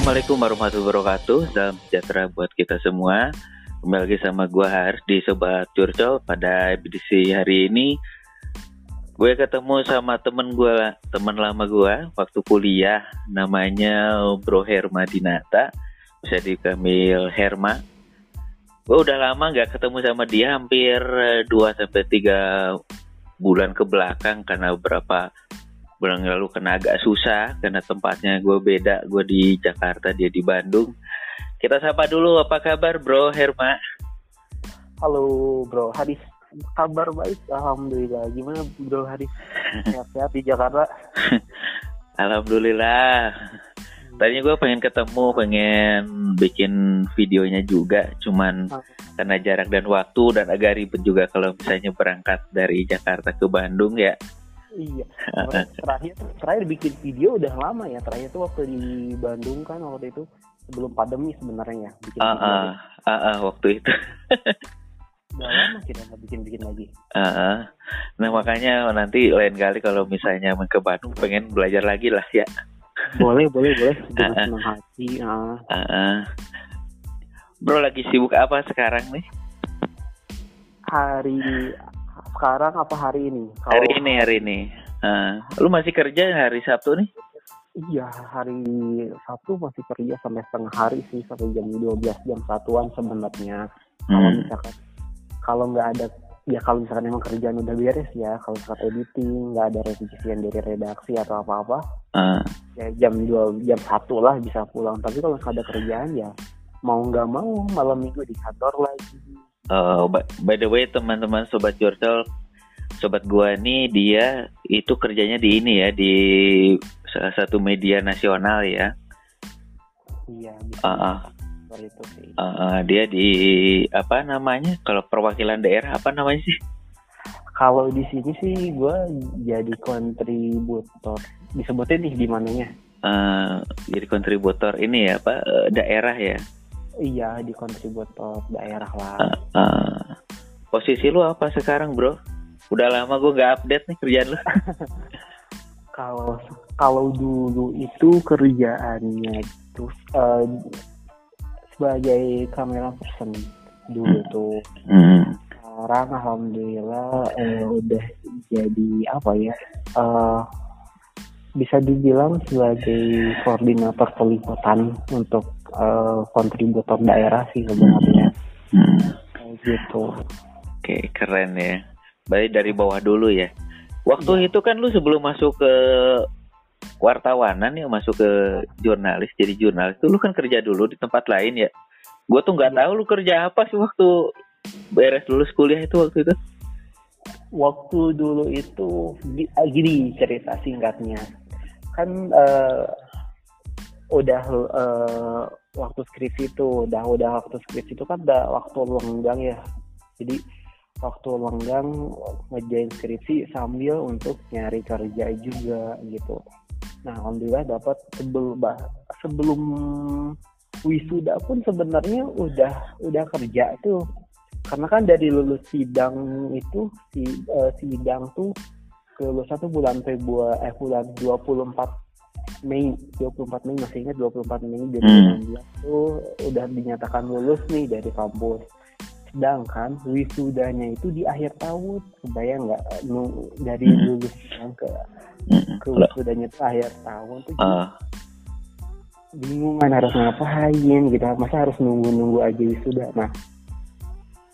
Assalamualaikum warahmatullahi wabarakatuh. Salam sejahtera buat kita semua. Kembali lagi sama gue Har di Sobat Curcol. Pada edisi hari ini Gue ketemu sama temen gue Temen lama gue Waktu kuliah Namanya Bro Herma Dinata. Bisa dikambil Herma. Gue udah lama gak ketemu sama dia Hampir 2-3 bulan ke belakang Karena beberapa bulan lalu kena agak susah karena tempatnya gue beda gue di Jakarta dia di Bandung. Kita sapa dulu apa kabar bro? Herma? Halo bro. Haris kabar baik alhamdulillah. Gimana bro Haris sehat-sehat di Jakarta? Alhamdulillah. Tadinya gue pengen ketemu pengen bikin videonya juga. Cuman karena jarak dan waktu dan agak ribet juga kalau misalnya berangkat dari Jakarta ke Bandung ya Iya. terakhir terakhir bikin video udah lama ya. Terakhir tuh waktu di Bandung kan waktu itu sebelum pandemi sebenarnya ya. Bikin uh, uh, uh, uh, waktu itu. udah lama kita nggak bikin bikin lagi. Uh, uh. Nah makanya nanti lain kali kalau misalnya ke Bandung pengen belajar lagi lah ya. Boleh boleh boleh. Dengan uh. senang hati. Uh. Uh, uh. Bro lagi sibuk apa sekarang nih? Hari sekarang apa hari ini? Kalau hari ini hari ini. Uh, lu masih kerja hari Sabtu nih? Iya, hari Sabtu masih kerja sampai setengah hari sih sampai jam 12 jam satuan sebenarnya. Hmm. Kalau misalkan kalau nggak ada ya kalau misalkan emang kerjaan udah beres ya, kalau misalkan editing nggak ada revisian dari redaksi atau apa-apa, uh. ya jam dua jam satu lah bisa pulang. Tapi kalau ada kerjaan ya mau nggak mau malam minggu di kantor lagi Uh, by the way teman-teman sobat Jurtel, sobat gua nih dia itu kerjanya di ini ya di salah satu media nasional ya. Iya. Uh, uh. Sih. Uh, uh, dia di apa namanya? Kalau perwakilan daerah apa namanya sih? Kalau di sini sih gue jadi kontributor. Disebutin nih di mananya? Uh, jadi kontributor ini ya apa daerah ya? Iya di kontributor daerah lah. Uh, uh, posisi lu apa sekarang bro? Udah lama gue gak update nih kerjaan lu. kalau kalau dulu itu kerjaannya itu uh, sebagai kamera person dulu hmm. tuh. Hmm. Sekarang alhamdulillah uh, udah jadi apa ya? Uh, bisa dibilang sebagai koordinator peliputan untuk uh, kontributor daerah sih sebenarnya. Hmm. gitu. Oke, keren ya. Baik dari bawah dulu ya. Waktu ya. itu kan lu sebelum masuk ke wartawanan ya masuk ke jurnalis jadi jurnalis itu lu kan kerja dulu di tempat lain ya. Gue tuh nggak ya. tahu lu kerja apa sih waktu beres lulus kuliah itu waktu itu. Waktu dulu itu gini cerita singkatnya kan uh, udah uh, waktu skripsi itu udah udah waktu skripsi itu kan udah waktu lenggang ya. Jadi waktu lenggang ngejain skripsi sambil untuk nyari kerja juga gitu. Nah alhamdulillah dapat sebelum sebelum wisuda pun sebenarnya udah udah kerja tuh. Karena kan dari lulus sidang itu si uh, sidang tuh kelulusan tuh bulan Februari eh bulan 24 Mei 24 Mei masih ingat 24 Mei 2019 hmm. tuh udah dinyatakan lulus nih dari kampus sedangkan wisudanya itu di akhir tahun kebayang nggak dari hmm. lulus ke hmm. ke wisudanya itu akhir tahun tuh uh. bingung kan harus ngapain gitu masa harus nunggu nunggu aja wisuda nah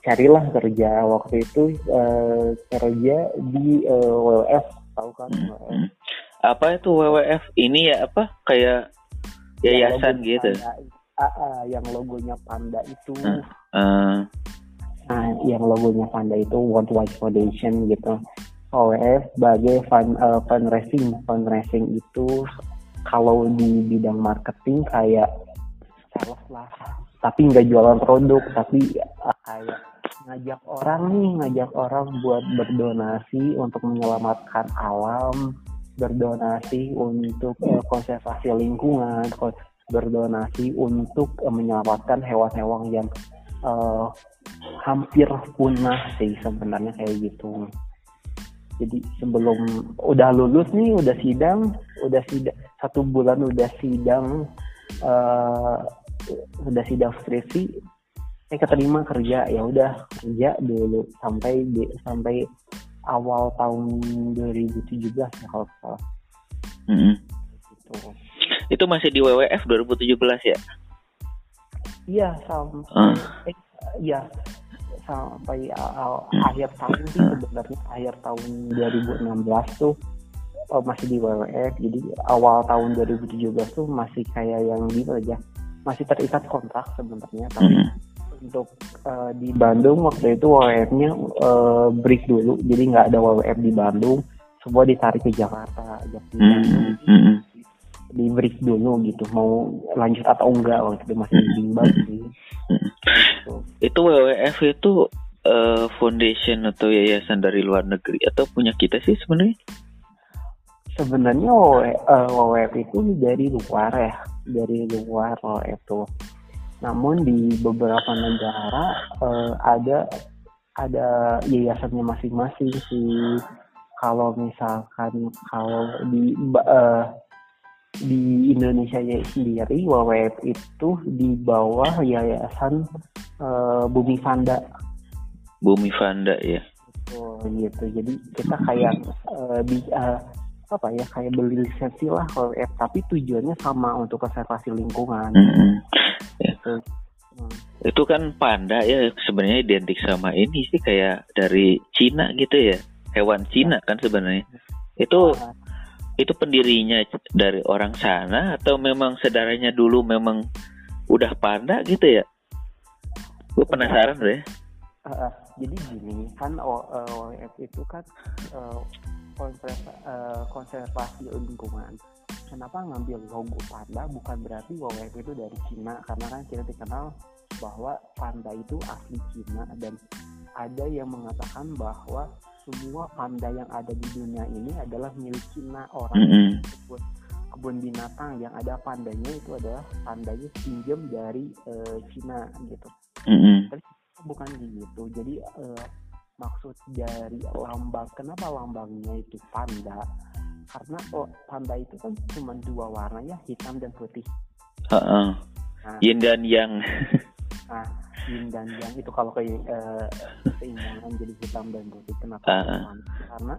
carilah kerja waktu itu uh, kerja di uh, eh, WWF tahu kan hmm apa itu WWF ini ya apa? Kayak yayasan yang gitu. panda, uh, uh, yang logonya panda itu. Uh, uh. nah yang logonya panda itu World Wide Foundation gitu. WWF sebagai fund uh, fundraising. Fundraising itu kalau di bidang marketing kayak sales lah. Tapi nggak jualan produk tapi uh, kayak ngajak orang nih ngajak orang buat berdonasi untuk menyelamatkan alam berdonasi untuk uh, konservasi lingkungan, berdonasi untuk uh, menyelamatkan hewan-hewan yang uh, hampir punah sih sebenarnya kayak gitu. Jadi sebelum udah lulus nih, udah sidang, udah sidang satu bulan udah sidang uh, udah sidang skripsi saya keterima kerja ya udah kerja dulu sampai sampai awal tahun 2017 ya kalau salah. Mm -hmm. gitu. Itu masih di WWF 2017 ya? Iya sampai uh. eh, iya sampai uh, akhir tahun sih sebenarnya akhir tahun 2016 tuh oh, masih di WWF jadi awal tahun 2017 tuh masih kayak yang gitu aja masih terikat kontrak sebenarnya tapi mm -hmm untuk uh, di Bandung waktu itu WWF-nya uh, break dulu. Jadi nggak ada WWF di Bandung. Semua ditarik ke Jakarta jadi mm -hmm. di break dulu gitu. Mau lanjut atau enggak waktu itu masih bimbang sih. Gitu. itu WWF itu uh, foundation atau yayasan dari luar negeri atau punya kita sih sebenarnya? Sebenarnya WWF itu dari luar ya. Dari luar WWF tuh namun di beberapa negara uh, ada ada yayasannya masing-masing sih. Kalau misalkan kalau di uh, di Indonesia sendiri WWF itu di bawah yayasan uh, Bumi Fanda. Bumi Fanda ya. Oh gitu. Jadi kita kayak uh, di uh, apa ya kayak beli lisensi lah WWF tapi tujuannya sama untuk konservasi lingkungan. Mm -hmm ya. Hmm. Itu kan panda ya sebenarnya identik sama ini sih kayak dari Cina gitu ya. Hewan Cina kan sebenarnya. Itu itu pendirinya dari orang sana atau memang sedaranya dulu memang udah panda gitu ya? Gue penasaran deh. Uh, jadi gini kan OWF itu kan uh, konservasi lingkungan. Kenapa ngambil logo panda bukan berarti WWF itu dari Cina? Karena kan kita dikenal bahwa panda itu asli Cina dan ada yang mengatakan bahwa semua panda yang ada di dunia ini adalah milik Cina. Orang mm -hmm. kebun, kebun binatang yang ada pandanya itu adalah pandanya pinjam dari uh, Cina gitu. Mm -hmm. tapi bukan gitu. Jadi uh, maksud dari lambang kenapa lambangnya itu panda? Karena oh, panda itu kan cuma dua warna ya hitam dan putih. Uh -uh. Nah, yin dan yang. Nah yin dan yang itu kalau kayak uh, keseimbangan jadi hitam dan putih kenapa uh -uh. karena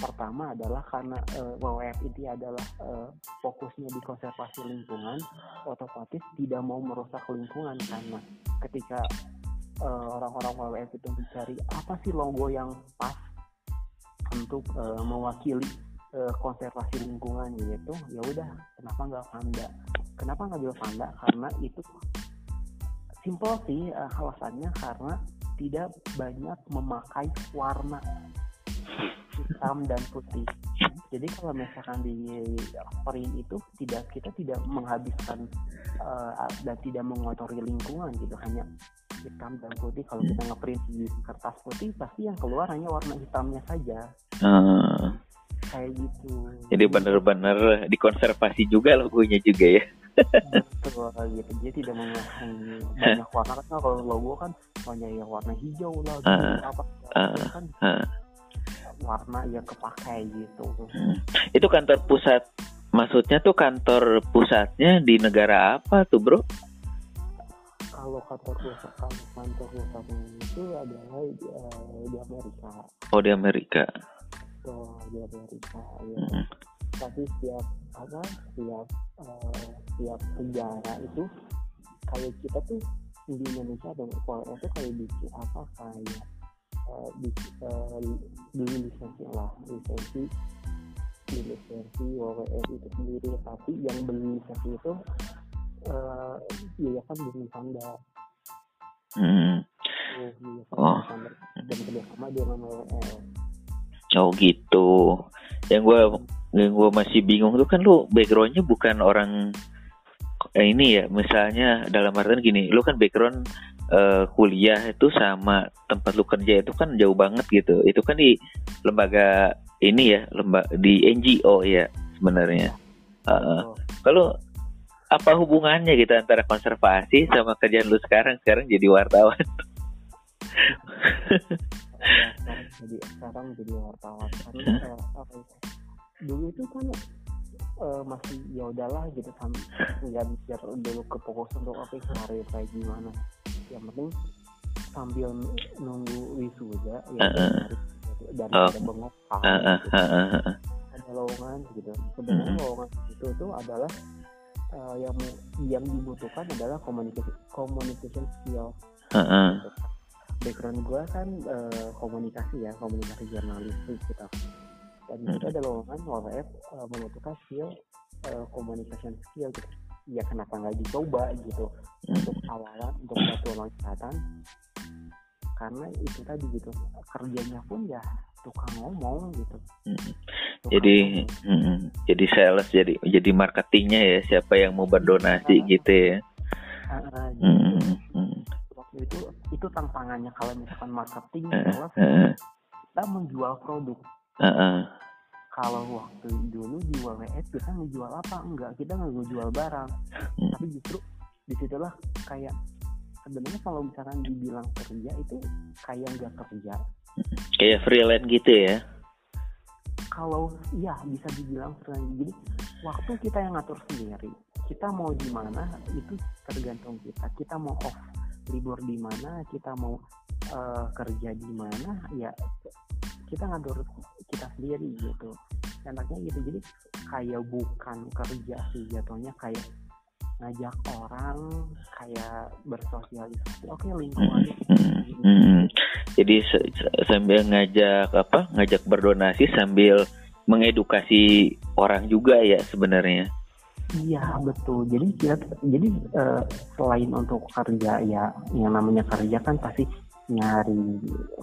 pertama adalah karena uh, eh, WWF ini adalah uh, fokusnya di konservasi lingkungan otomatis tidak mau merusak lingkungan karena ketika orang-orang uh, WWF itu mencari apa sih logo yang pas untuk uh, mewakili uh, konservasi lingkungan gitu ya udah kenapa nggak panda kenapa ngambil panda karena itu simple sih uh, alasannya karena tidak banyak memakai warna hitam dan putih jadi kalau misalkan di print itu tidak kita tidak menghabiskan uh, dan tidak mengotori lingkungan gitu hanya hitam dan putih. Kalau kita ngeprint di kertas putih pasti yang keluar hanya warna hitamnya saja. Uh kayak gitu. Jadi benar-benar dikonservasi juga logonya juga ya. Betul gitu. Dia tidak memakai banyak warna. Kan kalau logo kan hanya yang warna hijau lah gitu, uh, apa uh, kan uh. Warna yang kepakai gitu. Hmm. itu kantor pusat maksudnya tuh kantor pusatnya di negara apa tuh bro? Kalau kantor pusat kantor pusatnya itu adalah di, uh, di Amerika. Oh di Amerika. Gitu di Amerika ya. Mm. tapi setiap apa setiap uh, setiap negara itu kayak kita tuh di Indonesia dan Korea itu kayak bikin apa kayak uh, di, uh, beli lisensi lah lisensi di lisensi WWF itu sendiri tapi yang beli lisensi itu uh, kan bumi tanda hmm. oh. dan kerjasama dengan WWF Oh gitu. Yang gue yang gue masih bingung tuh kan lu backgroundnya bukan orang eh, ini ya. Misalnya dalam artian gini, lu kan background uh, kuliah itu sama tempat lu kerja itu kan jauh banget gitu. Itu kan di lembaga ini ya, lembaga di NGO ya sebenarnya. Uh, Kalau apa hubungannya gitu antara konservasi sama kerjaan lu sekarang? Sekarang jadi wartawan? jadi sekarang jadi wartawan. Karena apa itu dulu itu kan uh, masih ya udahlah gitu sambil nggak mikir dulu ke fokus untuk apa okay, karir kayak gimana yang penting sambil nunggu wisuda ya uh, uh. dari uh, ada bengok uh, uh, uh, uh, uh. ada lowongan gitu. Sebenarnya uh, lowongan itu tuh adalah uh, yang yang dibutuhkan adalah communication communication skill. Uh, uh. background gue kan uh, komunikasi ya komunikasi jurnalistik gitu. Dan itu ada lowongan WWF uh, membutuhkan skill uh, communication skill gitu ya kenapa nggak dicoba gitu untuk awalan untuk satu loncatan karena itu tadi gitu kerjanya pun ya tukang ngomong gitu. Tukang jadi ngomong. jadi sales jadi jadi marketingnya ya siapa yang mau berdonasi uh, gitu ya. Uh, uh, gitu. waktu itu itu tantangannya kalau misalkan marketing uh, uh, kita menjual produk. Uh, uh. Kalau waktu dulu di WWF kita menjual apa? Enggak kita nggak menjual barang. Tapi justru di situlah kayak sebenarnya kalau misalkan dibilang kerja itu kayak nggak kerja. Kayak freelance gitu ya? Kalau ya bisa dibilang freelance. Jadi waktu kita yang ngatur sendiri kita mau di mana itu tergantung kita. Kita mau off libur di mana kita mau uh, kerja di mana ya kita ngatur kita sendiri gitu enaknya gitu. Jadi kayak bukan kerja sih jatuhnya kayak ngajak orang kayak bersosialisasi. Oke okay, lingkungan. Hmm, hmm. jadi sambil ngajak apa ngajak berdonasi sambil mengedukasi orang juga ya sebenarnya. Iya betul. Jadi kita jadi uh, selain untuk kerja ya yang namanya kerja kan pasti nyari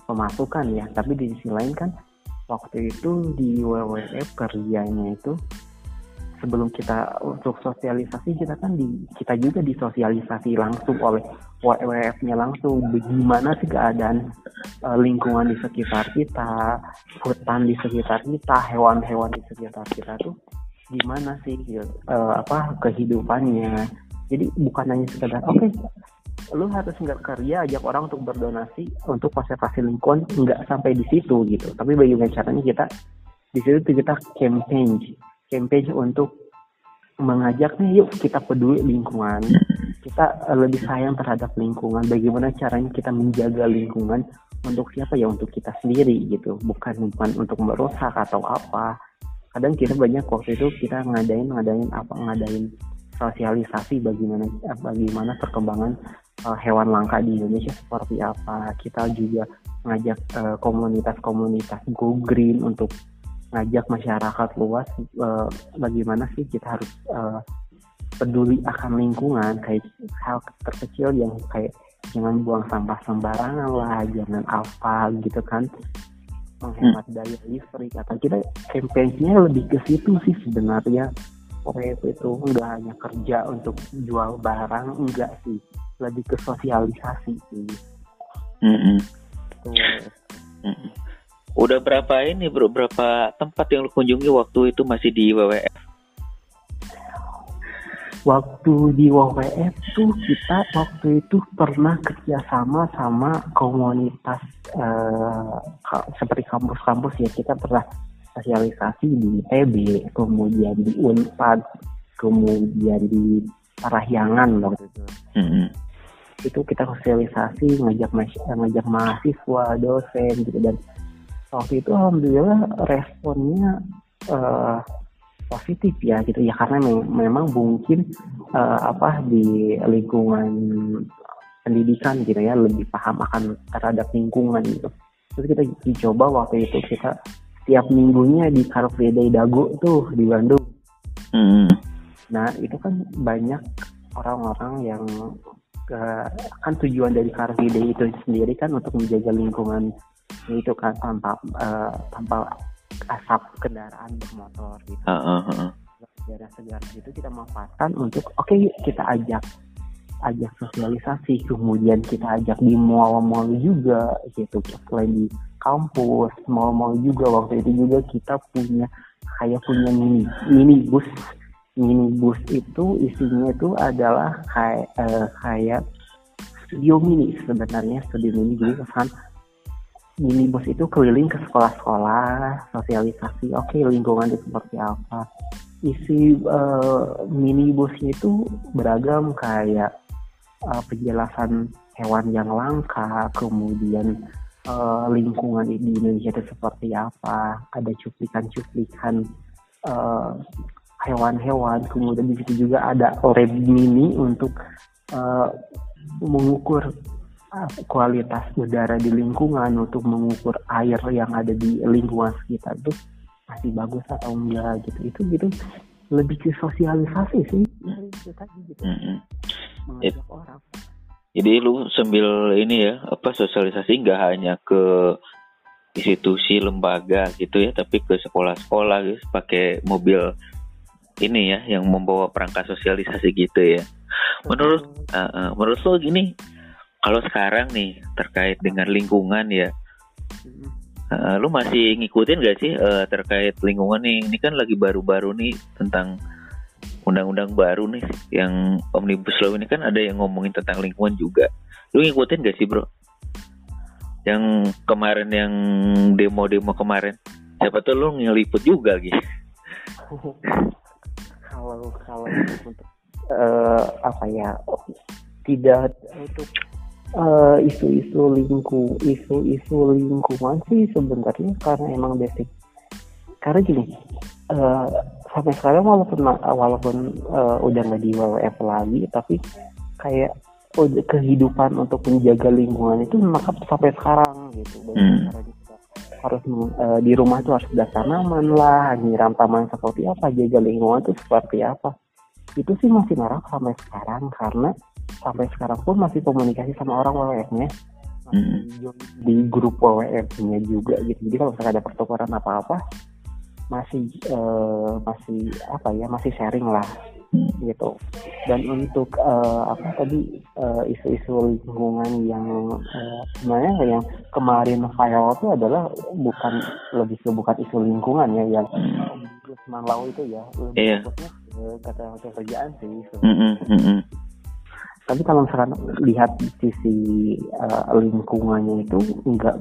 pemasukan ya. Tapi di sisi lain kan waktu itu di WWF kerjanya itu sebelum kita untuk sosialisasi kita kan di kita juga disosialisasi langsung oleh WWF-nya langsung bagaimana sih keadaan uh, lingkungan di sekitar kita, hutan di sekitar kita, hewan-hewan di sekitar kita tuh gimana sih uh, apa kehidupannya. Jadi bukan hanya sekedar oke okay, lu harus nggak kerja ajak orang untuk berdonasi untuk konservasi lingkungan nggak sampai di situ gitu. Tapi bagaimana caranya kita di situ kita campaign campaign untuk mengajak nih yuk kita peduli lingkungan. Kita lebih sayang terhadap lingkungan. Bagaimana caranya kita menjaga lingkungan untuk siapa ya? Untuk kita sendiri gitu. Bukan bukan untuk merusak atau apa. Kadang kita banyak waktu itu kita ngadain ngadain apa? Ngadain sosialisasi bagaimana bagaimana perkembangan uh, hewan langka di Indonesia seperti apa. Kita juga ngajak uh, komunitas-komunitas go green untuk ngajak masyarakat luas uh, bagaimana sih kita harus uh, peduli akan lingkungan kayak hal terkecil yang kayak jangan buang sampah sembarangan lah jangan apa gitu kan. Menghemat hmm. daya listrik atau kita kampanye lebih ke situ sih sebenarnya. OEP itu enggak hanya kerja untuk jual barang enggak sih lebih ke sosialisasi sih mm -hmm. Mm -hmm. Udah berapa ini bro, berapa tempat yang lu kunjungi waktu itu masih di WWF? Waktu di WWF tuh kita waktu itu pernah kerjasama sama komunitas uh, seperti kampus-kampus ya kita pernah sosialisasi di TB, kemudian di Unpad, kemudian di Parahyangan waktu itu. Mm -hmm. Itu kita sosialisasi ngajak ngajak mahasiswa, dosen gitu. Dan waktu itu alhamdulillah responnya uh, positif ya gitu. Ya karena me memang mungkin uh, apa di lingkungan pendidikan gitu ya lebih paham akan terhadap lingkungan gitu. Terus kita dicoba waktu itu kita tiap minggunya di Car Free Day Dago tuh di Bandung. Mm. nah itu kan banyak orang-orang yang kan tujuan dari Car Free Day itu sendiri kan untuk menjaga lingkungan itu kan tanpa uh, tanpa asap kendaraan bermotor gitu. Uh, uh, uh. Udara segar itu kita manfaatkan untuk oke okay, kita ajak ajak sosialisasi kemudian kita ajak di mall-mall juga gitu selain di kampus mall-mall juga waktu itu juga kita punya kayak punya mini mini bus mini bus itu isinya itu adalah kayak uh, kayak studio mini sebenarnya studio mini. Jadi kan minibus itu keliling ke sekolah-sekolah sosialisasi oke okay, lingkungan itu seperti apa. Isi uh, minibusnya itu beragam kayak uh, penjelasan hewan yang langka, kemudian uh, lingkungan di Indonesia itu seperti apa, ada cuplikan-cuplikan hewan-hewan, kemudian di situ juga ada lab mini untuk uh, mengukur uh, kualitas udara di lingkungan, untuk mengukur air yang ada di lingkungan sekitar itu masih bagus atau enggak gitu. Itu gitu. Lebih ke sosialisasi sih. Itu tadi gitu. Mengajak It, orang. Jadi lu sambil ini ya apa sosialisasi nggak hanya ke institusi lembaga gitu ya tapi ke sekolah-sekolah gitu pakai mobil ini ya yang membawa perangkat sosialisasi gitu ya menurut uh, uh, menurut lo gini kalau sekarang nih terkait dengan lingkungan ya Uh, lu masih ngikutin gak sih uh, terkait lingkungan nih? Ini kan lagi baru-baru nih tentang undang-undang baru nih yang omnibus law ini kan ada yang ngomongin tentang lingkungan juga. Lu ngikutin gak sih bro? Yang kemarin yang demo-demo kemarin, siapa tuh lu ngeliput juga gitu? kalau kalau untuk uh, apa ya tidak untuk uh, isu-isu lingku isu-isu lingkungan sih sebenarnya karena emang basic. Karena gini uh, sampai sekarang walaupun walaupun uh, udah nggak di WWF lagi tapi kayak udah kehidupan untuk menjaga lingkungan itu maka sampai sekarang gitu. Hmm. Harus uh, di rumah itu harus ada tanaman lah nyiram taman seperti apa jaga lingkungan itu seperti apa itu sih masih marah sampai sekarang karena sampai sekarang pun masih komunikasi sama orang WWF-nya masih hmm. di grup WWF-nya juga gitu jadi kalau misalnya ada pertukaran apa-apa masih uh, masih apa ya masih sharing lah. Gitu. Dan untuk uh, apa tadi uh, isu-isu lingkungan yang uh, sebenarnya yang kemarin viral itu adalah bukan lebih ke bukan isu lingkungan ya yang Usman Lau itu ya. Lebih yeah. kata kerjaan sih mm -hmm tapi kalau misalkan lihat sisi uh, lingkungannya itu nggak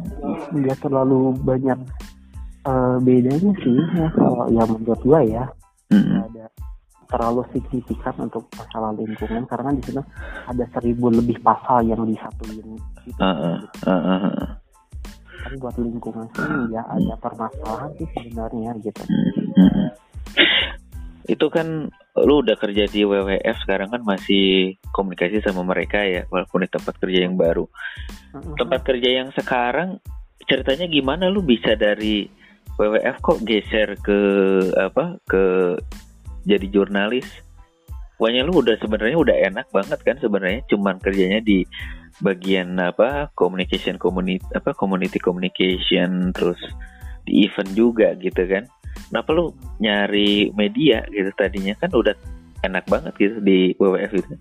nggak terlalu banyak uh, bedanya sih ya kalau yang menurut gua ya terlalu signifikan untuk masalah lingkungan karena di sana ada seribu lebih pasal yang disatuin gitu. Uh, uh, uh, uh. Tapi buat lingkungan sih ya ada permasalahan sih sebenarnya gitu. Mm-hmm itu kan lu udah kerja di WWF sekarang kan masih komunikasi sama mereka ya walaupun di tempat kerja yang baru tempat kerja yang sekarang ceritanya gimana lu bisa dari WWF kok geser ke apa ke jadi jurnalis. Pokoknya lu udah sebenarnya udah enak banget kan sebenarnya cuman kerjanya di bagian apa communication community apa community communication terus di event juga gitu kan. Kenapa lu nyari media gitu tadinya? Kan udah enak banget gitu di WWF itu.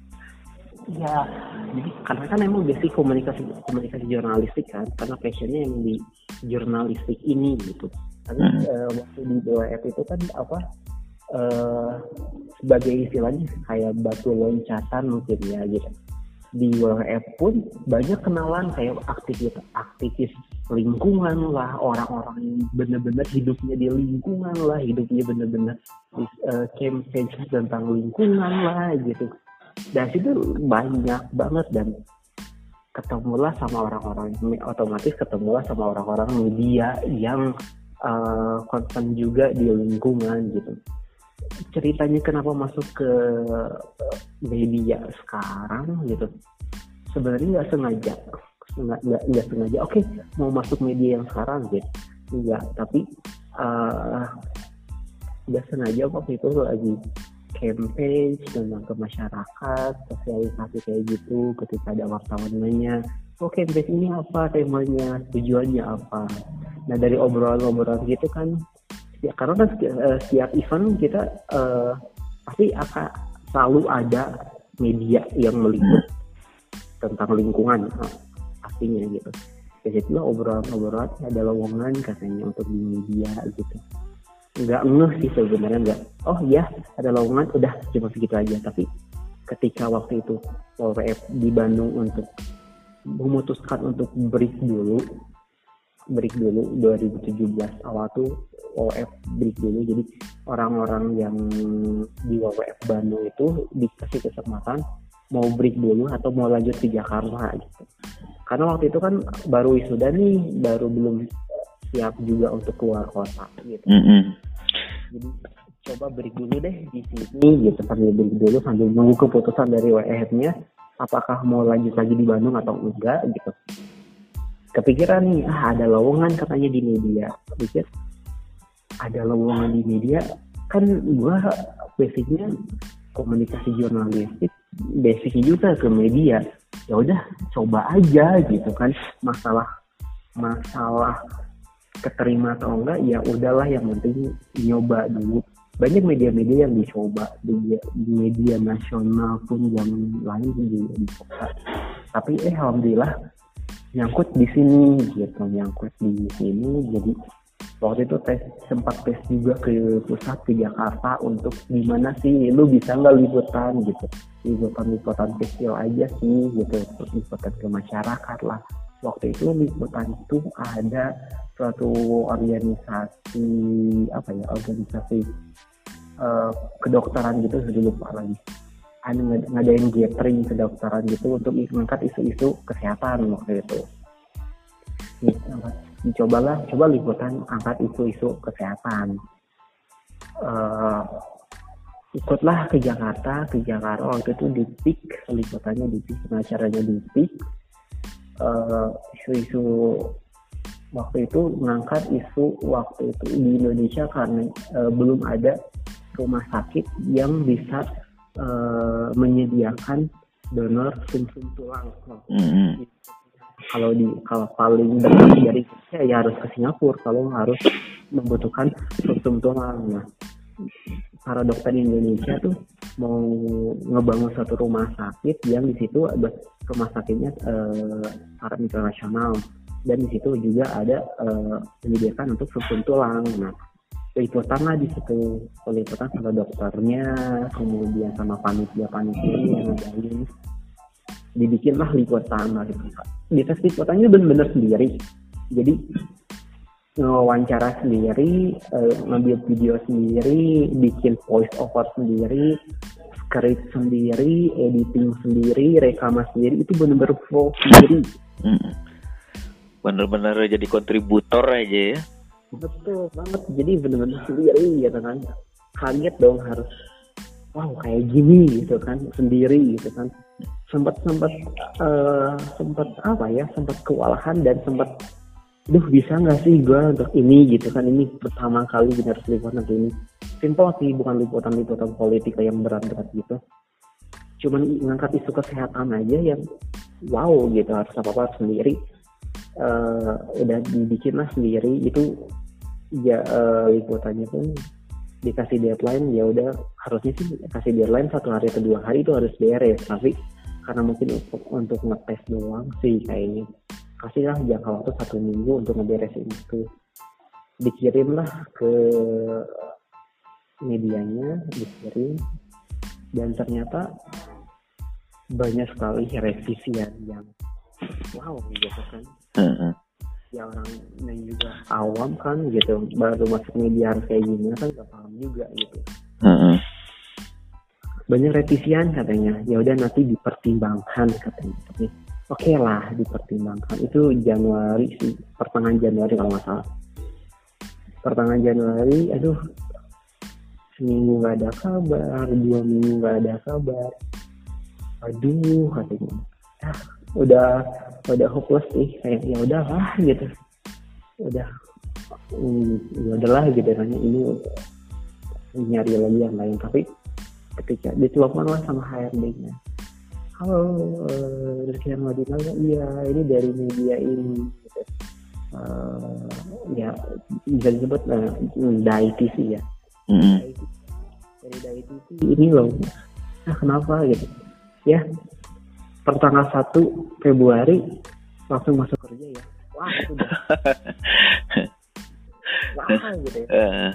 Ya jadi karena kan emang basic komunikasi komunikasi jurnalistik kan karena passionnya yang di jurnalistik ini gitu. Tapi hmm. uh, waktu di WWF itu kan apa uh, sebagai istilahnya kayak batu loncatan mungkin ya gitu. Di WWF pun banyak kenalan kayak aktivis aktivis lingkungan lah orang-orang yang benar-benar hidupnya di lingkungan lah hidupnya benar-benar uh, campaign tentang lingkungan lah gitu. Dan situ banyak banget dan ketemulah sama orang-orang otomatis ketemulah sama orang-orang media yang uh, juga di lingkungan gitu ceritanya kenapa masuk ke media sekarang gitu? Sebenarnya nggak sengaja. Nggak nggak sengaja. Oke okay, mau masuk media yang sekarang gitu. Nggak tapi uh, nggak sengaja waktu itu lagi campaign tentang ke masyarakat sosialisasi kayak gitu ketika ada wartawan nanya oh campaign ini apa? Temanya tujuannya apa? Nah dari obrolan-obrolan gitu kan ya karena kan uh, setiap event kita uh, pasti akan selalu ada media yang meliput tentang lingkungan pastinya gitu. Dari situ obrolan-obrolan ada lowongan katanya untuk di media gitu. Nggak ngeh sih sebenarnya nggak oh iya ada lowongan udah cuma segitu aja. Tapi ketika waktu itu WWF di Bandung untuk memutuskan untuk break dulu break dulu 2017 awal tuh OF break dulu. Jadi orang-orang yang di WWF Bandung itu dikasih kesempatan mau break dulu atau mau lanjut ke Jakarta gitu. Karena waktu itu kan baru wisuda nih baru belum siap juga untuk keluar kota gitu. Mm -mm. jadi coba break dulu deh di sini gitu. Sambil break dulu sambil nunggu keputusan dari WWF-nya apakah mau lanjut lagi di Bandung atau enggak gitu kepikiran nih ah ada lowongan katanya di media. Pikir ada lowongan di media. Kan gua basicnya komunikasi jurnalistik basicnya juga ke media. Ya udah coba aja gitu kan. Masalah masalah keterima atau enggak ya udahlah yang penting nyoba dulu. Banyak media-media yang dicoba. Di, di media nasional pun yang lain juga dicoba. Tapi eh alhamdulillah nyangkut di sini gitu. Nyangkut di sini jadi waktu itu tes sempat tes juga ke pusat ke Jakarta untuk gimana sih lu bisa nggak liputan gitu. Liputan liputan kecil aja sih gitu. Liputan ke masyarakat lah. Waktu itu liputan itu ada suatu organisasi apa ya organisasi uh, kedokteran gitu sudah lupa lagi ada ngadain gathering kedokteran gitu untuk mengangkat isu-isu kesehatan waktu itu. Nih dicobalah coba liputan angkat isu-isu kesehatan. Uh, ikutlah ke Jakarta ke Jakarta waktu itu di PIK liputannya di PIK acaranya di PIK uh, isu-isu waktu itu mengangkat isu waktu itu di Indonesia karena uh, belum ada rumah sakit yang bisa uh, menyediakan donor sum-sum tulang. Mm -hmm. Kalau di kalau paling dekat dari Indonesia ya harus ke Singapura kalau harus membutuhkan sum-sum tulang. Nah, para dokter Indonesia tuh mau ngebangun satu rumah sakit yang di situ ada rumah sakitnya uh, para internasional dan di situ juga ada uh, menyediakan untuk sum tulang. Nah, liputan lah di situ. Liputan sama dokternya kemudian sama panitia panitia yang ngadain dibikin lah liputan lah gitu di tes liputannya bener-bener sendiri. Jadi wawancara sendiri uh, ngambil video sendiri bikin voice over sendiri script sendiri editing sendiri rekaman sendiri itu bener-bener flow sendiri. Hmm. bener-bener jadi kontributor aja ya betul banget. Jadi bener-bener sendiri gitu kan? Kaget dong harus wow kayak gini gitu kan? Sendiri gitu kan? Sempat sempat uh, sempat apa ya? Sempat kewalahan dan sempat duh bisa nggak sih gue untuk ini gitu kan? Ini pertama kali benar liputan ini simple sih bukan liputan liputan politik yang berat-berat gitu. Cuman ngangkat isu kesehatan aja yang wow gitu. Harus apa apa sendiri. Uh, udah dibikin lah sendiri. Itu ya uh, liputannya pun dikasih deadline ya udah harusnya sih kasih deadline satu hari atau dua hari itu harus beres. Tapi karena mungkin untuk untuk ngetes doang sih kayaknya. Kasihlah jangka waktu satu minggu untuk ngeberesin itu. Dikirimlah ke medianya dikirim. Dan ternyata banyak sekali revisian yang wow gitu kan uh-huh. Ya orang yang juga awam kan gitu. Baru masuk media harus kayak gini kan gak paham juga gitu. Uh-huh. banyak revisian katanya. Ya udah nanti dipertimbangkan katanya. Tapi oke okay lah dipertimbangkan. Itu Januari sih pertengahan Januari kalau nggak salah. Pertengahan Januari aduh seminggu nggak ada kabar dua minggu nggak ada kabar. Aduh katanya. Ah, udah udah hopeless sih. Kayak ya udahlah gitu. Udah hmm, ya udahlah gitu. Kan ini nyari lagi yang lain. Tapi ketika ditelepon lah sama HRD-nya halo uh, Rizky Madinah iya ini dari media ini. Gitu. uh, ya bisa disebut uh, DAI TV ya. Mm-hmm. dari DAI TV ini loh. Nah kenapa gitu? Ya pertanggal 1 Februari langsung masuk kerja ya. Wah sudah wah gitu ya. Uh.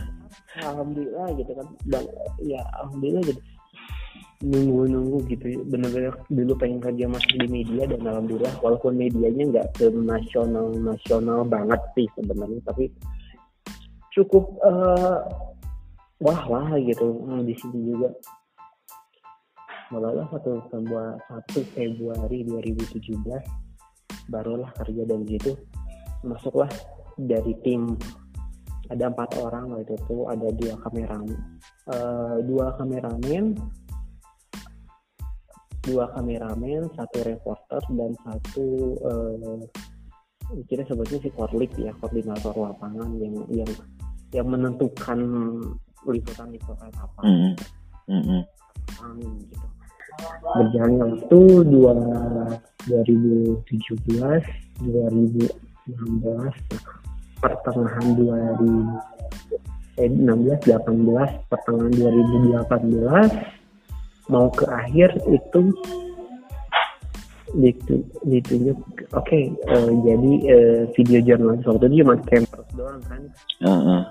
alhamdulillah gitu kan. Dan ya alhamdulillah gitu. Nunggu-nunggu gitu ya. bener-bener dulu pengen kerja masuk di media dan alhamdulillah walaupun medianya nggak ke nasional nasional banget sih sebenarnya tapi cukup uh, wah wah gitu. Hmm, di sini juga mulailah satu Februari satu Februari 2017 barulah kerja dari situ. Masuklah dari tim. Ada empat orang waktu itu ada dua kameramen. Uh, dua kameramen dua kameramen satu reporter dan satu uh, kita sebutnya si korlik ya koordinator lapangan yang yang yang menentukan liputan-liputan apa. Mm -hmm. gitu berjalan waktu dua 2017 2016 pertengahan 2016 18 pertengahan 2018 mau ke akhir itu ditunjuk oke okay, uh, eh, jadi uh, video jurnalis waktu itu cuma campus doang kan uh -uh.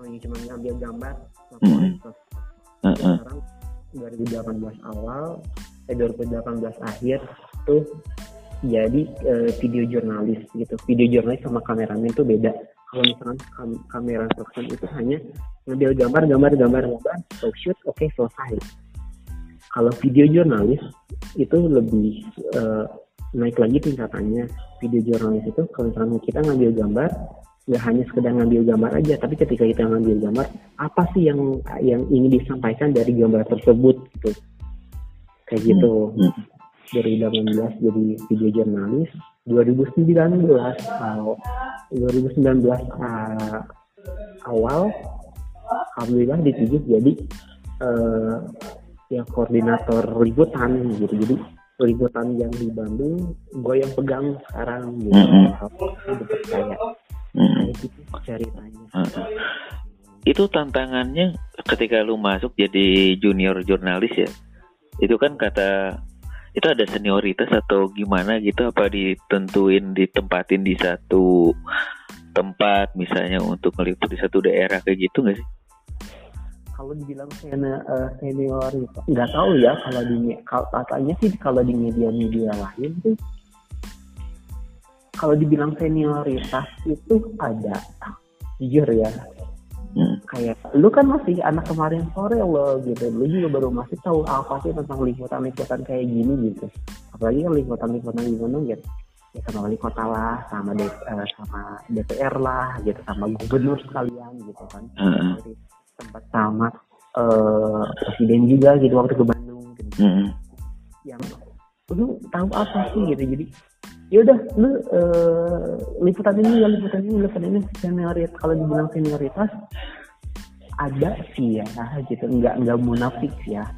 oh ini cuma ngambil gambar uh -uh. Uh -uh. sekarang 2018 awal eh 2018 akhir tuh jadi uh, video jurnalis gitu. Video jurnalis sama kameramen tuh beda. Kalau misalkan kam kamera production itu hanya ngambil gambar gambar gambar gambar talk shoot oke okay, selesai. Kalau video jurnalis itu lebih uh, naik lagi tingkatannya. Video jurnalis itu kalau misalnya kita ngambil gambar nggak hanya sekedar ngambil gambar aja. Tapi ketika kita ngambil gambar apa sih yang yang ingin disampaikan dari gambar tersebut gitu? Kayak gitu. Hmm. 2018 hmm. jadi video jurnalis 2019 uh, 2019 uh, awal alhamdulillah ditunjuk jadi uh, ya koordinator liputan gitu. Jadi liputan yang di Bandung gue yang pegang sekarang gitu. Mm -hmm hmm. ceritanya hmm. itu tantangannya ketika lu masuk jadi junior jurnalis ya itu kan kata itu ada senioritas atau gimana gitu apa ditentuin ditempatin di satu tempat misalnya untuk meliput di satu daerah kayak gitu nggak sih? Kalau dibilang senior, uh, senioritas nggak tahu ya kalau di katanya sih kalau di media-media lain tuh kalau dibilang senioritas itu ada jujur ya hmm. kayak lu kan masih anak kemarin sore lo gitu lu juga baru masih tahu apa sih tentang liputan-liputan kayak gini gitu apalagi kan liputan-liputan di gunung gitu ya sama wali kota lah sama D, uh, sama DPR lah gitu sama gubernur sekalian gitu kan hmm. tempat sama uh, presiden juga gitu waktu ke Bandung gitu. Hmm. yang lu tahu apa sih gitu jadi ya udah lu uh, liputan ini ya liputan ini liputan ini senioritas. Kalau dibilang senioritas ada sih ya gitu. Nggak nggak munafik ya.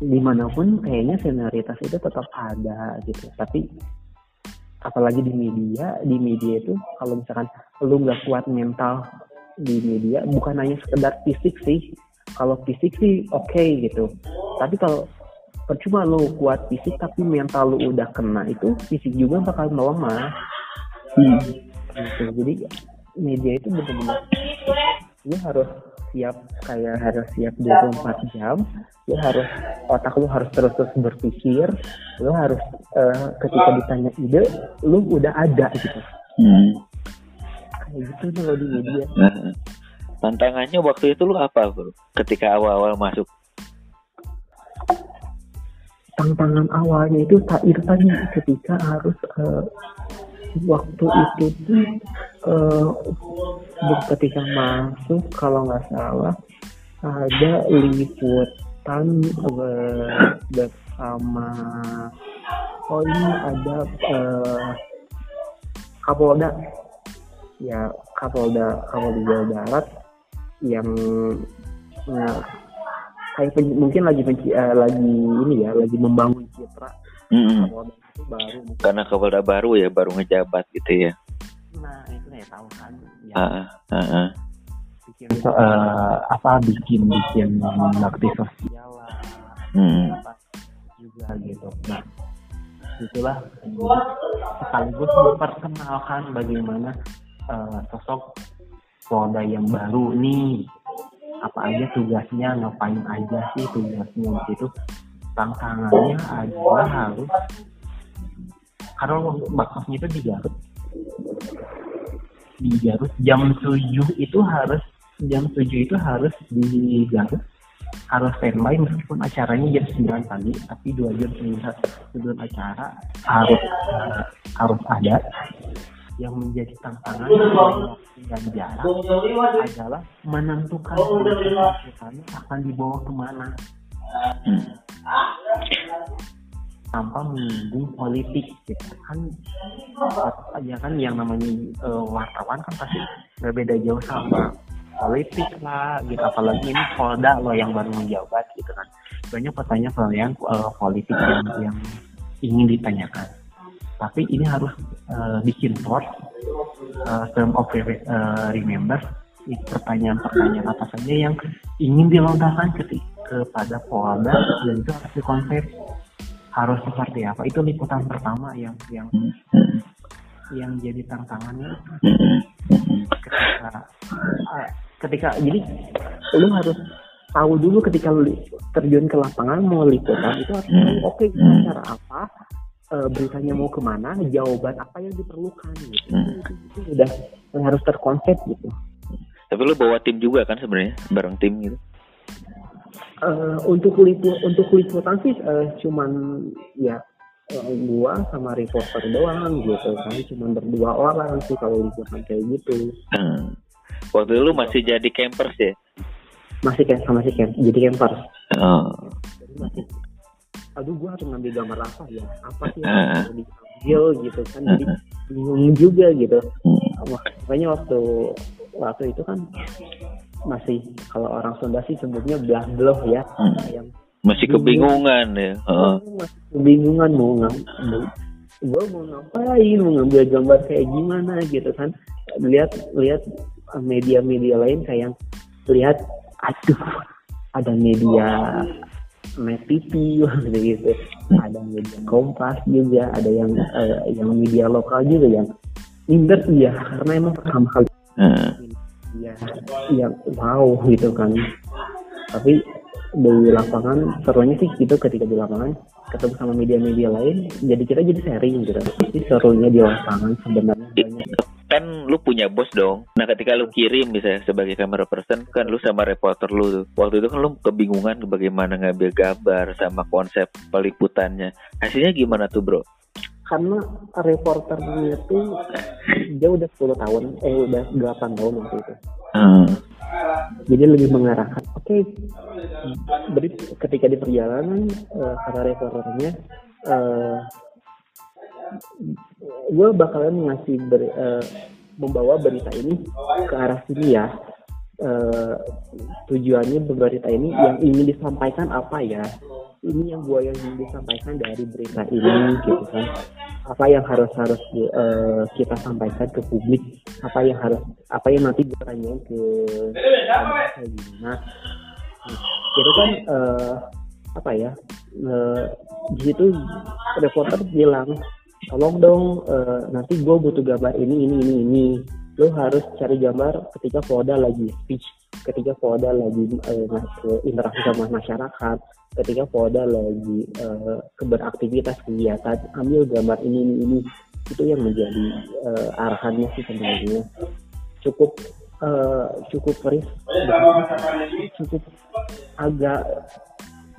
Di mana pun kayaknya senioritas itu tetap ada gitu. Tapi apalagi di media di media itu kalau misalkan lu nggak kuat mental di media bukan hanya sekedar fisik sih. Kalau fisik sih oke okay, gitu. Tapi kalau percuma lo kuat fisik tapi mental lo udah kena itu fisik juga bakal melemah hmm. gitu. jadi media itu benar-benar lo harus siap kayak harus siap 24 jam lo harus otak lo harus terus-terus berpikir lo harus uh, ketika ditanya ide lo udah ada gitu hmm. kayak gitu kalau di media nah, tantangannya waktu itu lo apa bro ketika awal-awal masuk tantangan awalnya itu tak tadi ketika harus uh, waktu itu tuh uh, ketika masuk kalau nggak salah ada liputan bersama oh ini ada uh, Kapolda. Ya Kapolda Kapolda Jawa Barat yang kayak pen, mungkin lagi penci, uh, lagi ini ya lagi membangun citra mm -hmm. baru karena Kapolda baru ya baru ngejabat gitu ya nah itu ya tahu kan ya. uh, uh, uh. bikin uh, apa bikin bikin bakti sosial lah mm. juga gitu nah itulah sekaligus memperkenalkan bagaimana uh, sosok Polda yang baru nih apa aja tugasnya ngapain aja sih tugasnya gitu tantangannya adalah harus karena bakasnya itu di Garut. Di Garut jam 7 itu harus jam 7 itu harus di Garut. Harus standby meskipun acaranya jam 9 pagi tapi dua jam sebelum acara harus harus ada yang menjadi tantangan dan jarak adalah menentukan keputusan akan dibawa ke mana. Tanpa menyinggung politik gitu kan? Ya kan yang namanya uh, wartawan kan pasti berbeda jauh sama politik lah gitu. Apalagi ini Polda loh yang baru menjabat gitu kan. Banyak pertanyaan yang uh, politik yang yang ingin ditanyakan tapi ini harus uh, bikin thought uh, term of uh, remember. Pertanyaan-pertanyaan apa saja yang ingin dilontarkan ketika kepada Polda dan itu harus dikonsep harus seperti apa. Itu liputan pertama yang yang yang jadi tantangannya. Ketika uh, ketika jadi lu harus tahu dulu ketika lu terjun ke lapangan mau liputan itu harus oke okay, cara apa uh, beritanya mau ke mana jawaban apa yang diperlukan gitu. Hmm. itu, itu udah harus terkonsep gitu. Tapi lu bawa tim juga kan sebenarnya bareng tim gitu? Uh, untuk lipu untuk liputan sih uh, cuman ya uh, gua sama reporter doang gitu kan. Cuman berdua orang sih kalau liputan kayak gitu. Hmm. waktu itu lu masih jadi campers ya? Masih kan sama si camp jadi campers. Oh. jadi masih aduh gua harus ngambil gambar apa ya apa sih yang uh. diambil gitu kan jadi bingung juga gitu hmm. makanya waktu waktu itu kan masih kalau orang Sunda sih sebutnya belah beloh ya hmm. yang masih kebingungan ya uh. masih kebingungan mau ngambil gue mau ngapain mau ngambil gambar kayak gimana gitu kan lihat lihat media-media lain kayak lihat aduh ada media Net TV gitu ada media Kompas juga ada yang uh, yang media lokal juga yang minder iya karena emang pertama kali. Uh ya ya wow gitu kan. Tapi di lapangan serunya sih gitu ketika di lapangan ketemu sama media-media lain jadi kita jadi sharing gitu. Tapi serunya di lapangan sebenarnya banyak kan lu punya bos dong. Nah ketika lu kirim misalnya sebagai kamera person kan lu sama reporter lu tuh. Waktu itu kan lu kebingungan bagaimana ngambil gambar sama konsep peliputannya. Hasilnya gimana tuh bro? Karena reporternya itu dia udah 10 tahun eh udah 8 tahun waktu itu. Hmm. jadi lebih mengarahkan. Oke. Okay, jadi ketika di perjalanan uh, karena reporternya uh, gue bakalan ngasih ber, uh, membawa berita ini ke arah sini ya. Uh, tujuannya berita ini yang ingin disampaikan apa ya? Ini yang gue yang ingin disampaikan dari berita ini gitu kan. Apa yang harus harus uh, kita sampaikan ke publik? Apa yang harus apa yang nanti gue tanyain ke nah itu kan uh, apa ya? Uh, di situ reporter bilang tolong dong uh, nanti gue butuh gambar ini ini ini ini. Lo harus cari gambar ketika Polda lagi speech ketika Polda lagi uh, interaksi sama masyarakat ketika Polda lagi uh, beraktivitas kegiatan ambil gambar ini ini ini. Itu yang menjadi uh, arahannya sih sebenarnya. Cukup uh, cukup ris cukup agak